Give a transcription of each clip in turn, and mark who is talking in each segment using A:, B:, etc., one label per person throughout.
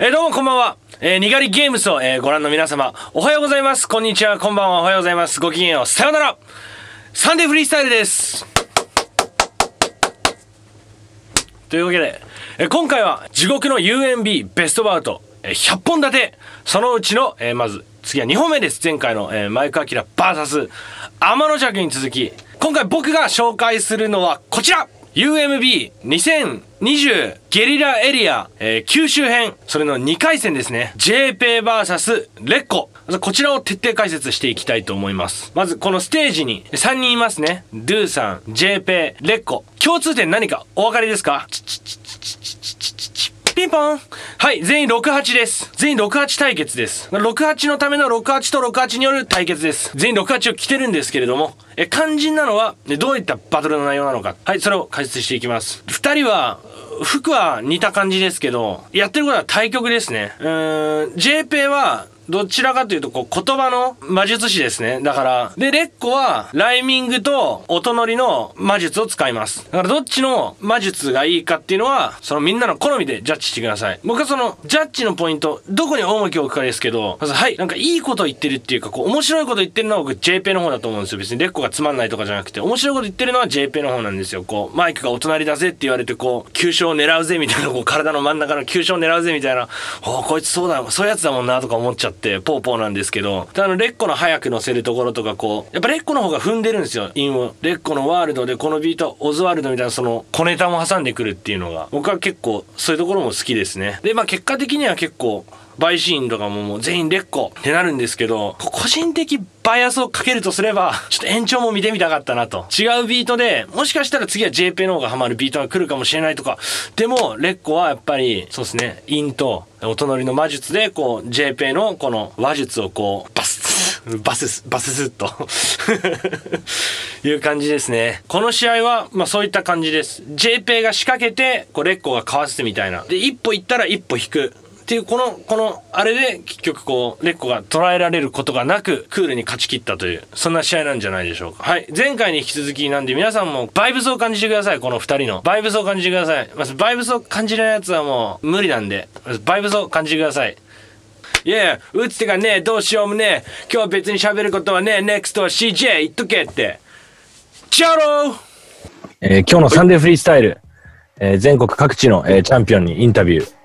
A: えーどうもこんばんは。えー、にがりゲームスを、えーご覧の皆様、おはようございます。こんにちは、こんばんは、おはようございます。ごきげんよう、さようなら。サンデーフリースタイルです。というわけで、えー今回は地獄の UMB ベストバウト、えー100本立て。そのうちの、えーまず、次は2本目です。前回の、えーマイクアキラ VS 天野着に続き、今回僕が紹介するのはこちら UMB2020 ゲリラエリア、えー九州編、それの2回戦ですね。JPVS レッコ。まずこちらを徹底解説していきたいと思います。まずこのステージに3人いますね。ドゥさん、JP、レッコ。共通点何かお分かりですか？ピンポンはい、全員68です。全員68対決です。68のための68と68による対決です。全員68を着てるんですけれども、え、肝心なのは、ねどういったバトルの内容なのか。はい、それを解説していきます。二人は、服は似た感じですけど、やってることは対局ですね。うーん、JP は、どちらかというと、こう、言葉の魔術師ですね。だから、で、レッコは、ライミングと音乗りの魔術を使います。だから、どっちの魔術がいいかっていうのは、そのみんなの好みでジャッジしてください。僕はその、ジャッジのポイント、どこに重きを置くかですけど、まず、はい、なんかいいこと言ってるっていうか、こう、面白いこと言ってるのは僕、JP の方だと思うんですよ。別にレッコがつまんないとかじゃなくて、面白いこと言ってるのは JP の方なんですよ。こう、マイクがお隣だぜって言われて、こう、急所を狙うぜみたいな、こう、体の真ん中の急所を狙うぜみたいな、おこいつそうだ、そういうやつだもんなとか思っちゃって、ってポーポーなんですけど、であの、レッコの早く乗せるところとか、こう、やっぱレッコの方が踏んでるんですよ、韻を。レッコのワールドでこのビート、オズワルドみたいな、その、小ネタも挟んでくるっていうのが、僕は結構、そういうところも好きですね。で、まあ、結果的には結構、バイシーンとかももう全員レッコってなるんですけど、個人的バイアスをかけるとすれば、ちょっと延長も見てみたかったなと。違うビートで、もしかしたら次は JP の方がハマるビートが来るかもしれないとか。でも、レッコはやっぱり、そうですね、インと音乗りの魔術で、こう、JP のこの話術をこう、バス バスス、バススッと。いう感じですね。この試合は、まあそういった感じです。JP が仕掛けて、こう、レッコがかわせてみたいな。で、一歩行ったら一歩引く。っていう、この、この、あれで、結局こう、レッコが捉えられることがなく、クールに勝ち切ったという、そんな試合なんじゃないでしょうか。はい。前回に引き続きなんで、皆さんも、バイブスを感じてください、この二人の。バイブスを感じてください。まず、バイブスを感じないやつはもう、無理なんで、バイブスを感じてください。いやいや、打つ手がねえ、どうしようもねえ。今日は別に喋ることはねえ、NEXT は CJ 言っとけって。チャロー
B: えー今日のサンデーフリースタイル、えー全国各地の、えーチャンピオンにインタビュー。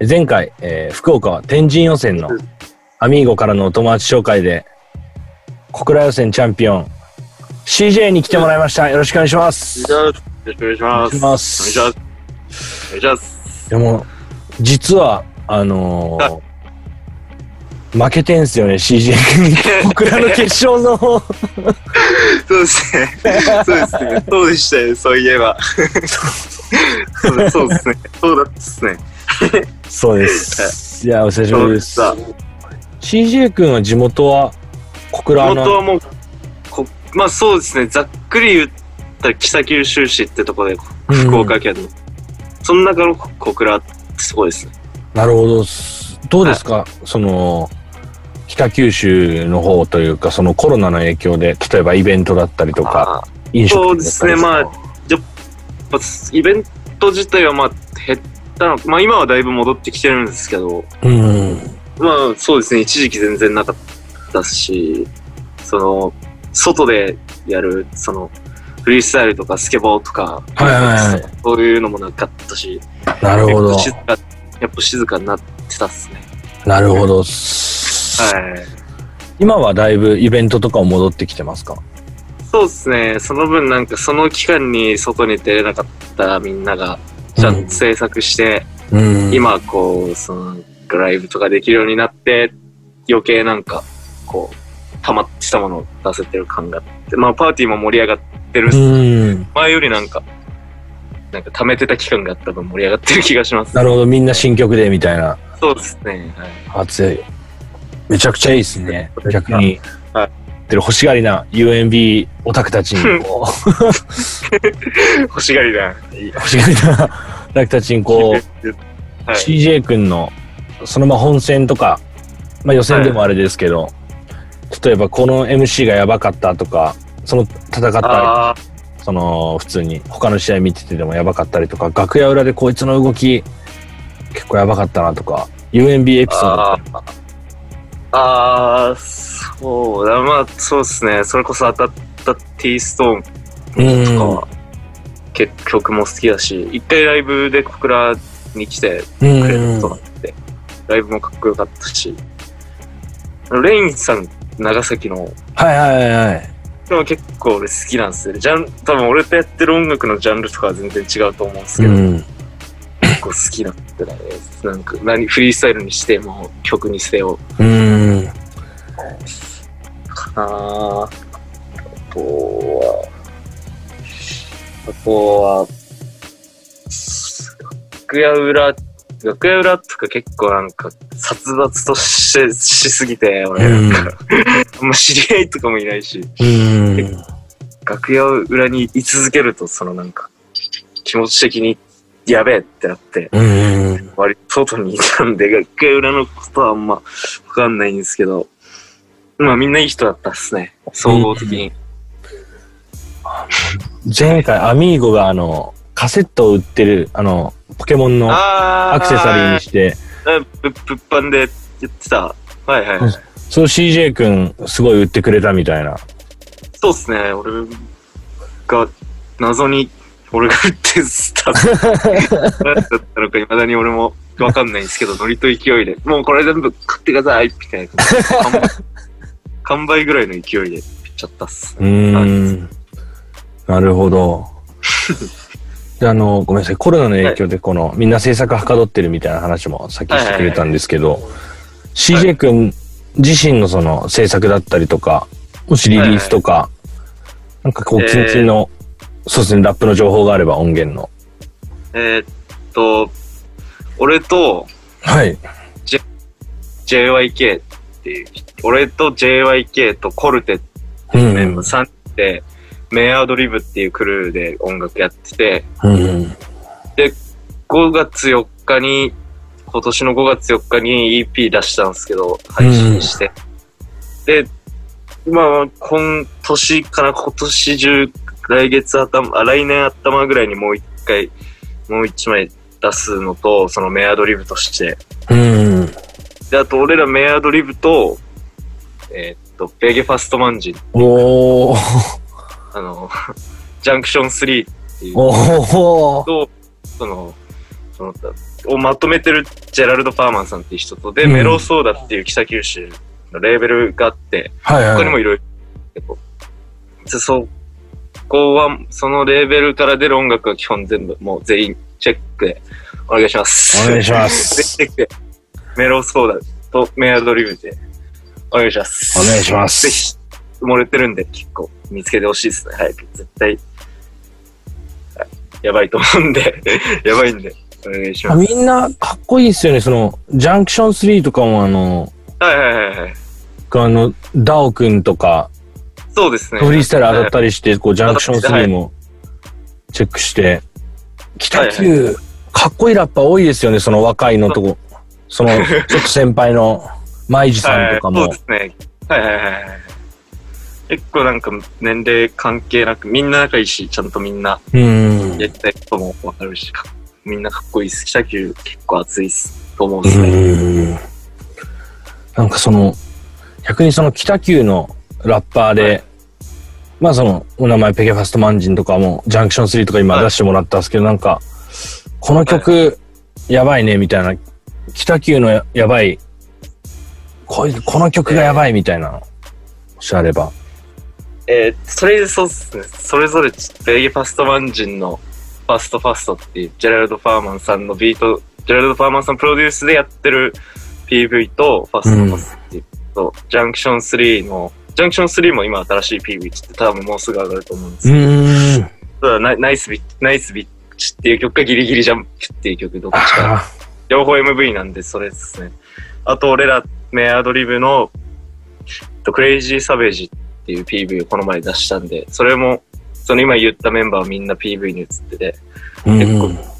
B: えー前回、えー福岡は天神予選のアミーゴからのお友達紹介で、小倉予選チャンピオン、CJ に来てもらいました。よろしくお願いします。
C: よろしくお願いします。
B: お願いします
C: お願いします。お願いします。
B: でも、実は、あのー 負けてんすよね、CJ 君に。小倉の決勝の方。
C: そうですね。そうですね。そうでしたよ、そういえば。そうそうですね。そうだったですね。
B: そうです。いや、お久しぶりです。
C: さ
B: CJ 君は地元は小倉の？
C: 本当はもう、こまあそうですね。ざっくり言ったら北九州市ってとこで、
B: うん
C: 福岡県の。その中の小倉ってとこですね。
B: なるほど。すどうですか、その、北九州の方というか、そのコロナの影響で、例えばイベントだったりとか、
C: あ
B: 飲食
C: そうですね。まあ、やっぱイベント自体はまあ減ったの。まあ今はだいぶ戻ってきてるんですけど、
B: うん。
C: まあそうですね、一時期全然なかったし、その、外でやる、その、フリースタイルとかスケボーとか、
B: はいはいはい
C: そういうのもなかったし、
B: なるほど。
C: やっぱ静かになってたっすね。
B: なるほど。
C: はい。
B: 今はだいぶイベントとかも戻ってきてますか？
C: そうですね、その分なんかその期間に外に出れなかったみんなが、ちゃんと制作して、
B: うん。
C: 今こう、その、ライブとかできるようになって、余計なんか、こう、溜まってたものを出せてる感があって、まあパーティーも盛り上がってるっ。前よりなんか、なんか溜めてた期間があった分盛り上がってる気がします。
B: なるほど。みんな新曲でみたいな。
C: そうですね。はい。
B: 熱い。めちゃくちゃいいですね。逆に。
C: はい
B: てる欲しがりな UMB オタクたちに こう、
C: 欲しがりだ。
B: 欲しがりなオタクたちにこう、
C: はい。
B: CJ 君のそのまま本戦とか、まあ予選でもあれですけど、例えばこの MC がやばかったとか、その戦ったり、その普通に他の試合見ててでもやばかったりとか、楽屋裏でこいつの動き結構やばかったなとか、UMB エピソード
C: あーあー、そうだ、まあそうですね。それこそ当たったティーストーンとかは、結曲も好きだし、一回ライブで小倉に来て
B: う
C: くれる
B: ん
C: ことがあって、ライブもかっこよかったし、レインさん、長崎の、
B: はいはいはいはい。
C: でも結構俺好きなんですよ。ジャン、多分俺とやってる音楽のジャンルとかは全然違うと思うんですけど、
B: うん。
C: 結構好きなんだね。なんか、何、フリースタイルにしても、曲にせよ、
B: うん。
C: かなあとは、あとは、楽屋裏、楽屋裏とか結構なんか殺伐としてしすぎて、俺
B: うん
C: なんか、あんま知り合いとかもいないし、
B: うん。
C: 楽屋裏に居続けると、そのなんか、気持ち的にやべえってなって、
B: うん。
C: 割と外にいたんで、楽屋裏のことはあんまわかんないんですけど、まあみんないい人だったっすね。総合的に。
B: 前回アミーゴがあの、カセットを売ってる、あの、ポケモンのア
C: あ
B: クセサリーにして、
C: 物販で言ってた。はいはい。
B: うんそれを CJ 君すごい売ってくれたみたいな。
C: そうっすね。俺が謎に俺が売ってた。何だったのか未だに俺もわかんないんですけど、ノリと勢いで、もうこれ全部買ってくださいみたいな。完売ぐらいの勢いで売っちゃったっす。
B: うーん。なるほど。で、あの、ごめんなさい。コロナの影響で、この、みんな制作はかどってるみたいな話もさっきしてくれたんですけど、CJ 君自身のその制作だったりとか、もしリリースとか、なんかこう、
C: えー
B: 近々の、そうですね、ラップの情報があれば音源の。
C: えーっと、俺と
B: はい。
C: JYK っていう、俺と JYK とコルテっていうメンバー3人で、メアドリブっていうクルーで音楽やってて、
B: うん。
C: 5月4日に、今年の5月4日に EP 出したんですけど、配信して。で、まあ、今年から今年中、来月頭、あ、来年頭ぐらいにもう一回、もう一枚出すのと、そのメアドリブとして。
B: うん。
C: で、あと俺らメアドリブと、えーっと、ベゲファストマンジン、
B: おー。
C: あの、ジャンクション3っていう
B: おー。
C: と、その、その、をまとめてるジェラルド・パーマンさんっていう人と、で、
B: うん
C: メローソーダっていう北九州のレーベルがあって、
B: はいはい。
C: 他にもいろいろ、そこは、そのレーベルから出る音楽は基本全部、もう全員チェックでお願いします。
B: お願いします。
C: チェックで、メローソーダとメアドリブでお願いします。
B: お願いします
C: ぜひ、埋もれてるんで結構見つけてほしいですね。早く。絶対、はいやばいと思うんで、やばいんで、お願いし
B: あ
C: ます。
B: みんなかっこいいですよね。その、ジャンクション3とかもあの、
C: はいはいはいはい。
B: あの、ダオくんとか、
C: そうですね。
B: フリースタイル当たった
C: り。
B: りして、こう、ジャンクション3もチェックして、北
C: はい
B: 九、かっこいいラッパー多いですよね、その若いのとこ。その、ちょっと先輩の、マイジさんとかも
C: はい、そうで。すね。はいはいはいはい。結構なんか年齢関係なく、みんな仲いいし、ちゃんとみんな
B: うん。
C: やりたいこともわかるし、かみんなかっこいいです。北九結構熱いっすと思うんですね。
B: うん。なんかその、逆にその北九のラッパーで、
C: はい。
B: まあその、お名前ペケファストマンジンとかも、ジャンクション3とか今
C: はい
B: 出してもらったんですけど、なんか、この曲、やばいね、みたいな、北九のややばい、こいこの曲がやばいみたいな、もしあれば。
C: えー、それそうっすね。それぞれ、ベイゲファストマンジンのファストファストっていう、ジェラルド・ファーマンさんのビート、ジェラルド・ファーマンさんプロデュースでやってる PV と、ファストファストっていうと、ジャンクション3の、ジャンクション3も今新しい PV って多分もうすぐ上がると思うんです
B: う
C: けど。ただナイナイスビッチ、ナイスビッチっていう曲かギリギリジャンプっていう曲どっちか。
B: あ
C: 両方 MV なんでそれですね。あと俺らメアドリブの、とクレイジーサベージっていう PV をこの前出したんで、それも、その今言ったメンバーはみんな PV に映ってて、
B: ー
C: 結構
B: うん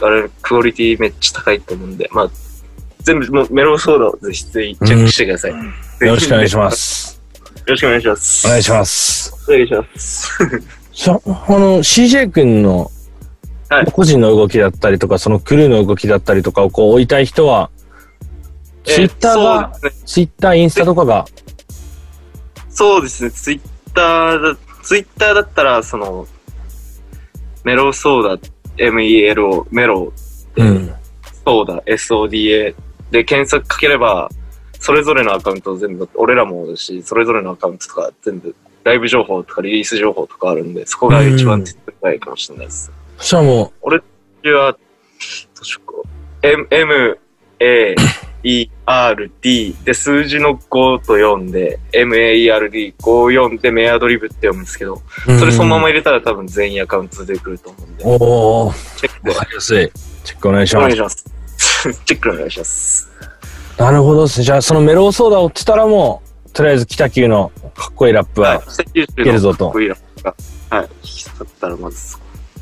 C: あれ、クオリティめっちゃ高いと思うんで、まあ、全部、もうメロンソーダをぜひぜひチェックしてください。
B: よろしくお願いしま。す。
C: よろしくお願いします。
B: お願いします。
C: お願いします。
B: そあの、CJ 君の
C: はい
B: 個人の動きだったりとか、そのクルーの動きだったりとかをこう追いたい人は、ツイッターが。ツイッター、インスタとかが、
C: そうですね。ツイッターだ、ツイッターだったら、その、メロソーダ、MELO、メロ、
B: うん。
C: ソーダ、SODA で検索かければ、それぞれのアカウント全部、俺らもだし、それぞれのアカウントとか全部、ライブ情報とかリリース情報とかあるんで、そこが一番手っ取り早いかもしれないです。
B: そしたらも
C: 俺は、どうしようか。M、M、A、E、R、D で数字の5と4で、M、A、E、R、D、5、4でメアドリブって読むんですけど、
B: う、
C: それそのまま
B: うん
C: 入れたら多分全員アカウント出てくると思うんで、
B: おー、
C: チェック
B: わかりやすい。チェックお願いします
C: お願いし。ます。チェックお願いします。
B: なるほどですね。じゃあ、そのメロウソーダを追ってたらもう、とりあえず北九のかっこいいラップは、
C: 北九州
B: けるぞと
C: のかっこいいラップが、はい、聞きたかったらまず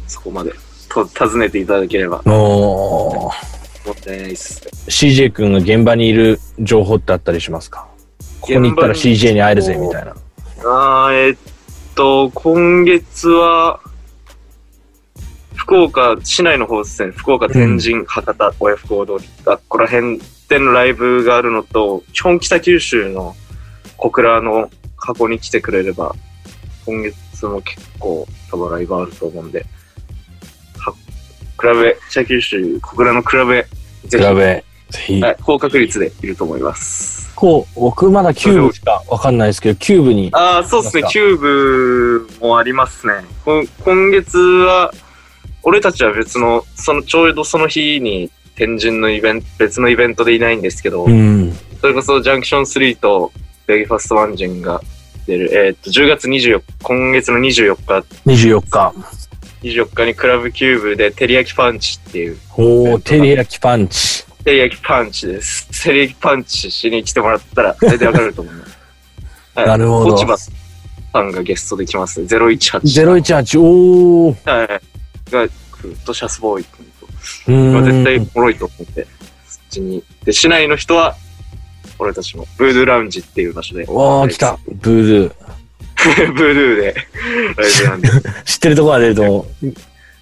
C: そこまでと訪ねていただければ
B: おー、
C: もったいないです。
B: CJ 君が現場にいる情報ってあったりしますか？ここに行ったら CJ に会えるぜ、みたいな。
C: あーえっと、今月は、福岡、市内の方ですね、福岡、天神、博多、親不孝通り、あここら辺でのライブがあるのと、基本北九州の小倉の箱に来てくれれば、今月も結構多分ライブあると思うんで、はクラブへ、北九州小倉のクラブへ、ぜひ、
B: クラブへ、ぜひ。
C: はい、高確率でいると思います。
B: こう、僕まだキューブしかわかんないですけど、キューブに、
C: ああ、そうですねキューブもありますね。こ今月は、俺たちは別の、その、ちょうどその日に天神のイベント、別のイベントでいないんですけど、
B: うん。
C: それこそジャンクション3とベイファストワンジンが出る、えーっと、10月24日、今月の24日、
B: 24日。
C: 24日にクラブキューブで照り焼きパンチっていう、
B: おー、照り焼きパンチ。
C: 照り焼きパンチです。照り焼きパンチしに来てもらったら大体わかると思います。は い
B: なるほど
C: 落ち葉さんがゲストで来ますね。018。
B: 018、おー。
C: はい。が、来るとシャスボーイ君と。
B: う
C: まあ、絶。対おもろいと思って、そっちに。で、市内の人は、俺たちのブードゥーラウンジっていう場所で。
B: わー、来た。ブードゥ
C: ブードゥーで、ライブなんで。
B: ー。知ってるとこは出ると思う。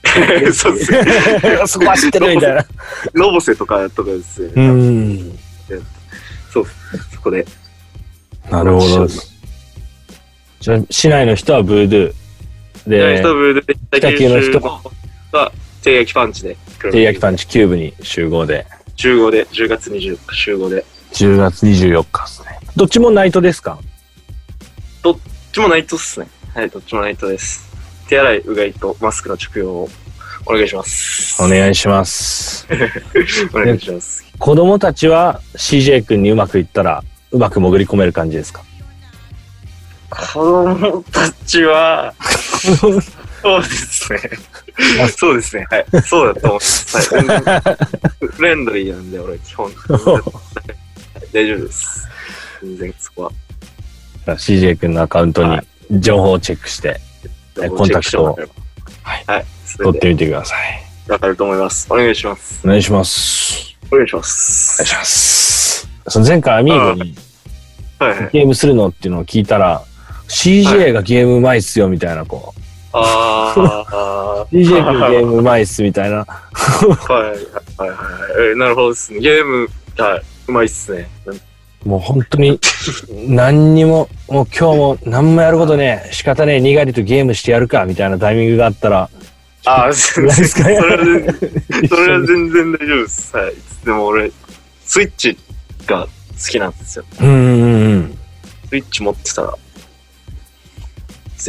C: そうですね。
B: そこは知ってるみたいな。
C: ノボセとかとかですよ
B: う
C: ね。
B: ん。
C: そう、そこで。
B: なるほど。じゃあ、市内の人はブードゥー。で北九の人
C: は、照り焼きパンチで。
B: 照り焼きパンチキューブに集合で。
C: 集合で、10月24日集合で。
B: 10月24日ですね。どっちもナイトですか？
C: どっちもナイトっすね。はい、どっちもナイトです。手洗い、うがいとマスクの着用をお願いします。
B: お願いします。
C: お願いします。
B: 子供たちは CJ 君にうまくいったら、うまく潜り込める感じですか？
C: 子供たちは、そうですね。そうですね。はい。そうだと思います。はい。フレンドリーなんで、俺、基本。大丈夫です。全然、そこは。
B: CJ 君のアカウントに
C: はい
B: 情報をチェックしてえコンタクトを
C: はい。はい。
B: 取ってみてください。
C: わかると思います。お願いします。
B: お願いします。
C: お願いします。
B: お願いします。その前回アミーゴに
C: はいはい。
B: ゲームするのっていうのを聞いたら、CJ がゲームうまいっすよみたいな、こう。
C: ああ。
B: CJ 君ゲームうまいっすみたいな。
C: はいはいはいはい。えなるほどですね。ゲーム、はい。うまいっすね。
B: もう本当に何にも、もう今日も何もやることねえ、仕方ねえ、にがりとゲームしてやるかみたいなタイミングがあったら、
C: ああ、そ れ
B: 何ですか
C: それは全然、それは全然大丈夫です。はい。でも俺、スイッチが好きなんですよ。
B: うんうんうん。
C: スイッチ持ってたら、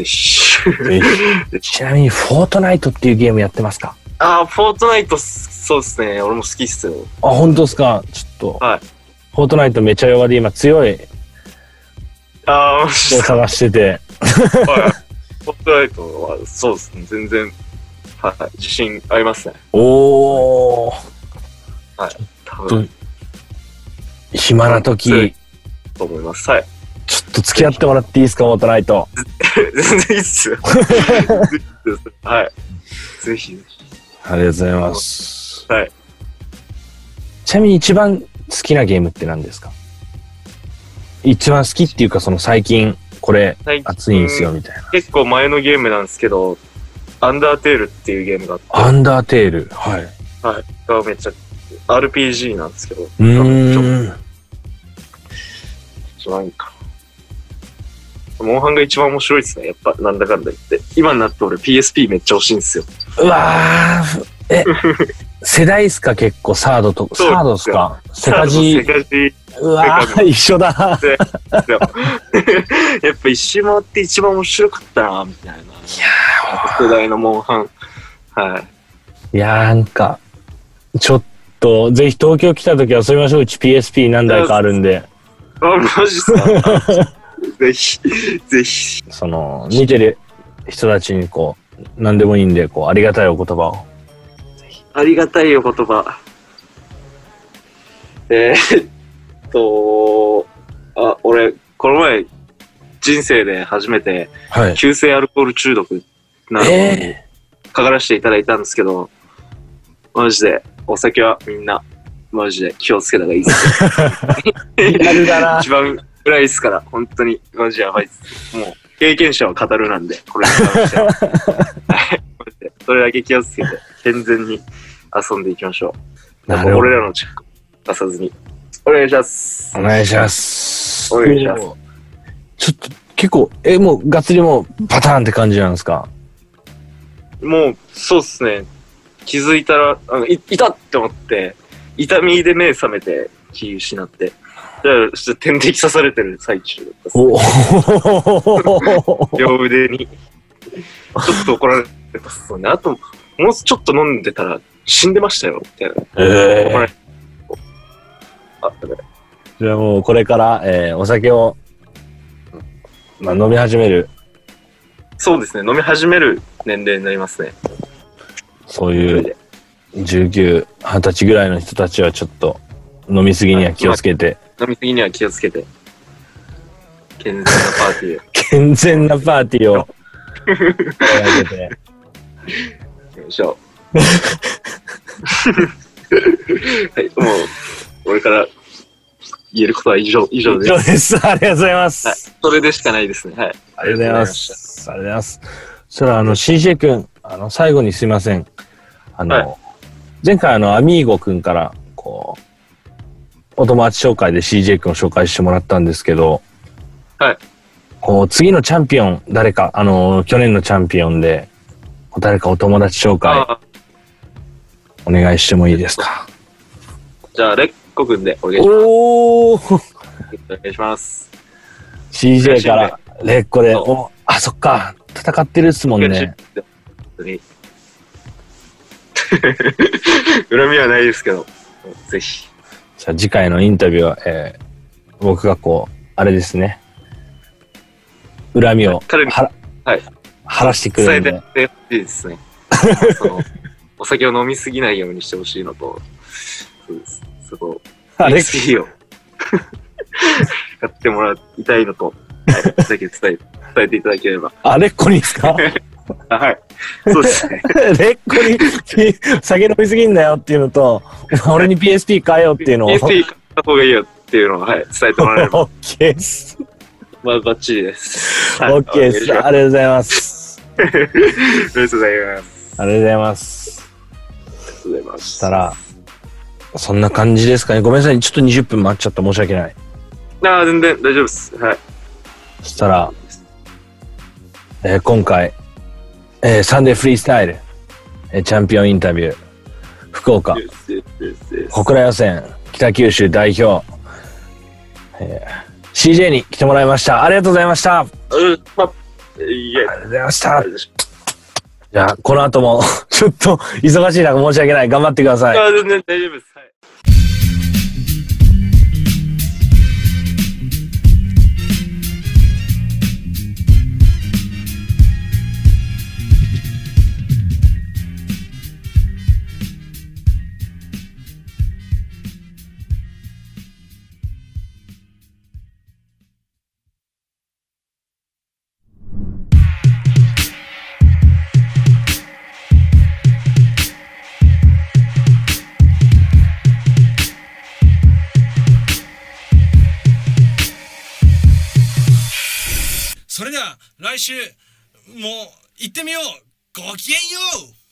B: ちなみに、フォートナイトっていうゲームやってますか？
C: ああ、フォートナイト、そうですね。俺も好きっすよ。
B: あ、本当ですか？ちょっと。
C: はい
B: フォートナイトめちゃ弱で今強い
C: ああ、
B: を
C: で
B: 探してて。
C: はい。フォートナイトは、そうですね。全然、はい。自信ありますね。
B: おー。
C: 多分、
B: 暇な時、
C: と思います。はい。
B: ちょっと付き合ってもらっていいですかフォートナイト。
C: 全然いいっすよ。はい。ぜひぜひ。
B: ありがとうございます。
C: はい。
B: ちなみに一番好きなゲームって何ですか？一番好きっていうか、その最近、これ熱いんですよ、みたいな。
C: 結構前のゲームなんですけど、アンダーテールっていうゲームがあって、
B: アンダーテール。はい。
C: はい。がめっちゃ RPG なんですけど、
B: うーん。
C: じゃないか。モンハンが一番面白いですね。やっぱ、なんだかんだ言って。今になって俺 PSP めっちゃ欲しいんですよ。
B: うわー、え、世代っすか結構？サードと、サードっすか？セカ
C: セ
B: ジ
C: カジ。
B: うわー、一緒だ。
C: やっぱ一周回って一番面白かったな、みたいな。いや世代のモンハン。はい。
B: いやーなんか、ちょっと、ぜひ東京来た時遊びましょう。うち PSP 何台かあるんで、
C: あ、マジっすか？ぜひ、ぜひ。
B: その、見てる人たちにこう、何でもいいんで、こう、ありがたいお言葉を。
C: ありがたいお言葉。えー、っと、あ、俺、この前、人生で初めて、
B: はい。
C: 急性アルコール中毒なのかからせていただいたんですけど、マジで、お酒はみんな、マジで気をつけた方がいいです。
B: ー、リアルだな
C: 一。番暗いですから、本当に、マジやばいです。もう、経験者は語るなんで、これに関しては。はいそれだけ気をつけて、健全に遊んでいきましょう。俺らのチェック、出さずに。お願いします。
B: お願いします。
C: お願いします
B: ちょっと、結構、え、もう、がっつりもう、パターンって感じなんですか？
C: もう、そうっすね。気づいたら、あのいいたって思って、痛みで目覚めて気失って。だから、ちょっと点滴刺されてる最中だったっす
B: おお
C: 両腕に。ちょっと怒られてたっすよね。あと、もうちょっと飲んでたら死んでましたよ、みたいな。
B: え
C: 怒られあったね。
B: じゃあもう、これから、えーお酒を、まあ、飲み始める、
C: そうですね。飲み始める年齢になりますね。
B: そういう、19、20歳ぐらいの人たちはちょっと、飲みすぎには気をつけて、
C: 飲みすぎには気をつけて。健全なパーティーを。
B: 健全なパーティーを。
C: よいしょ。はい、もう、俺から言えることは以上、以上です。
B: 以上です。ありがとうございます。
C: はいそれでしかないですね。はい。
B: ありがとうございます。ありがとうございます。そしたら、あの、CJ 君、あの、最後にすいません。あの、
C: はい
B: 前回、あの、アミーゴ君から、お友達紹介で CJ 君を紹介してもらったんですけど、
C: はい。
B: こう、次のチャンピオン、誰か、あの、去年のチャンピオンで、誰かお友達紹介、
C: あ
B: お願いしてもいいですか？
C: じゃあ、レッコくんでお願いします。
B: おー
C: お願いします。
B: !CJ から、レッコで、お、あ、そっか、戦ってるっすもんね。
C: 恨みはないですけど、ぜひ。
B: じゃあ次回のインタビューは、えー僕がこう、あれですね。恨みをはら、
C: はい
B: 晴らしてく
C: 伝え
B: るんで。
C: てほしいですね。お酒を飲みすぎないようにしてほしいのと、そうです。そこ、
B: あれ？
C: を 買ってもらいたいのと、はい、ぜひ伝え、伝えていただければ。
B: あれっこにですか？
C: あはい。そうですね。
B: レッコに酒飲みすぎんなよっていうのと、俺に PSP 買えよっていうのを。
C: PSP 買った方がいいよっていうのを、はい、伝えてもらえれば、
B: オッケーです。
C: まあ、バッチリです。
B: オッケーです。ありがとうございます。
C: ありがとうございます。
B: ありがとうございます。
C: ありがとうございます。
B: そしたら、そんな感じですかね。ごめんなさい。ちょっと20分待っちゃった。申し訳ない。
C: ああ、全然大丈夫です。はい。
B: そしたら、えー今回、えーサンデーフリースタイル、えーチャンピオンインタビュー、福岡、小倉予選、北九州代表、えー CJ に来てもらいました。ありがとうございました。あり
C: うん、まあ、いえ、
B: がとうございました。じゃあ、この後も、ちょっと、忙しい中申し訳ない。頑張ってください。
C: あ全然大丈夫です。
A: 来週もう行ってみよう。ごきげんよう。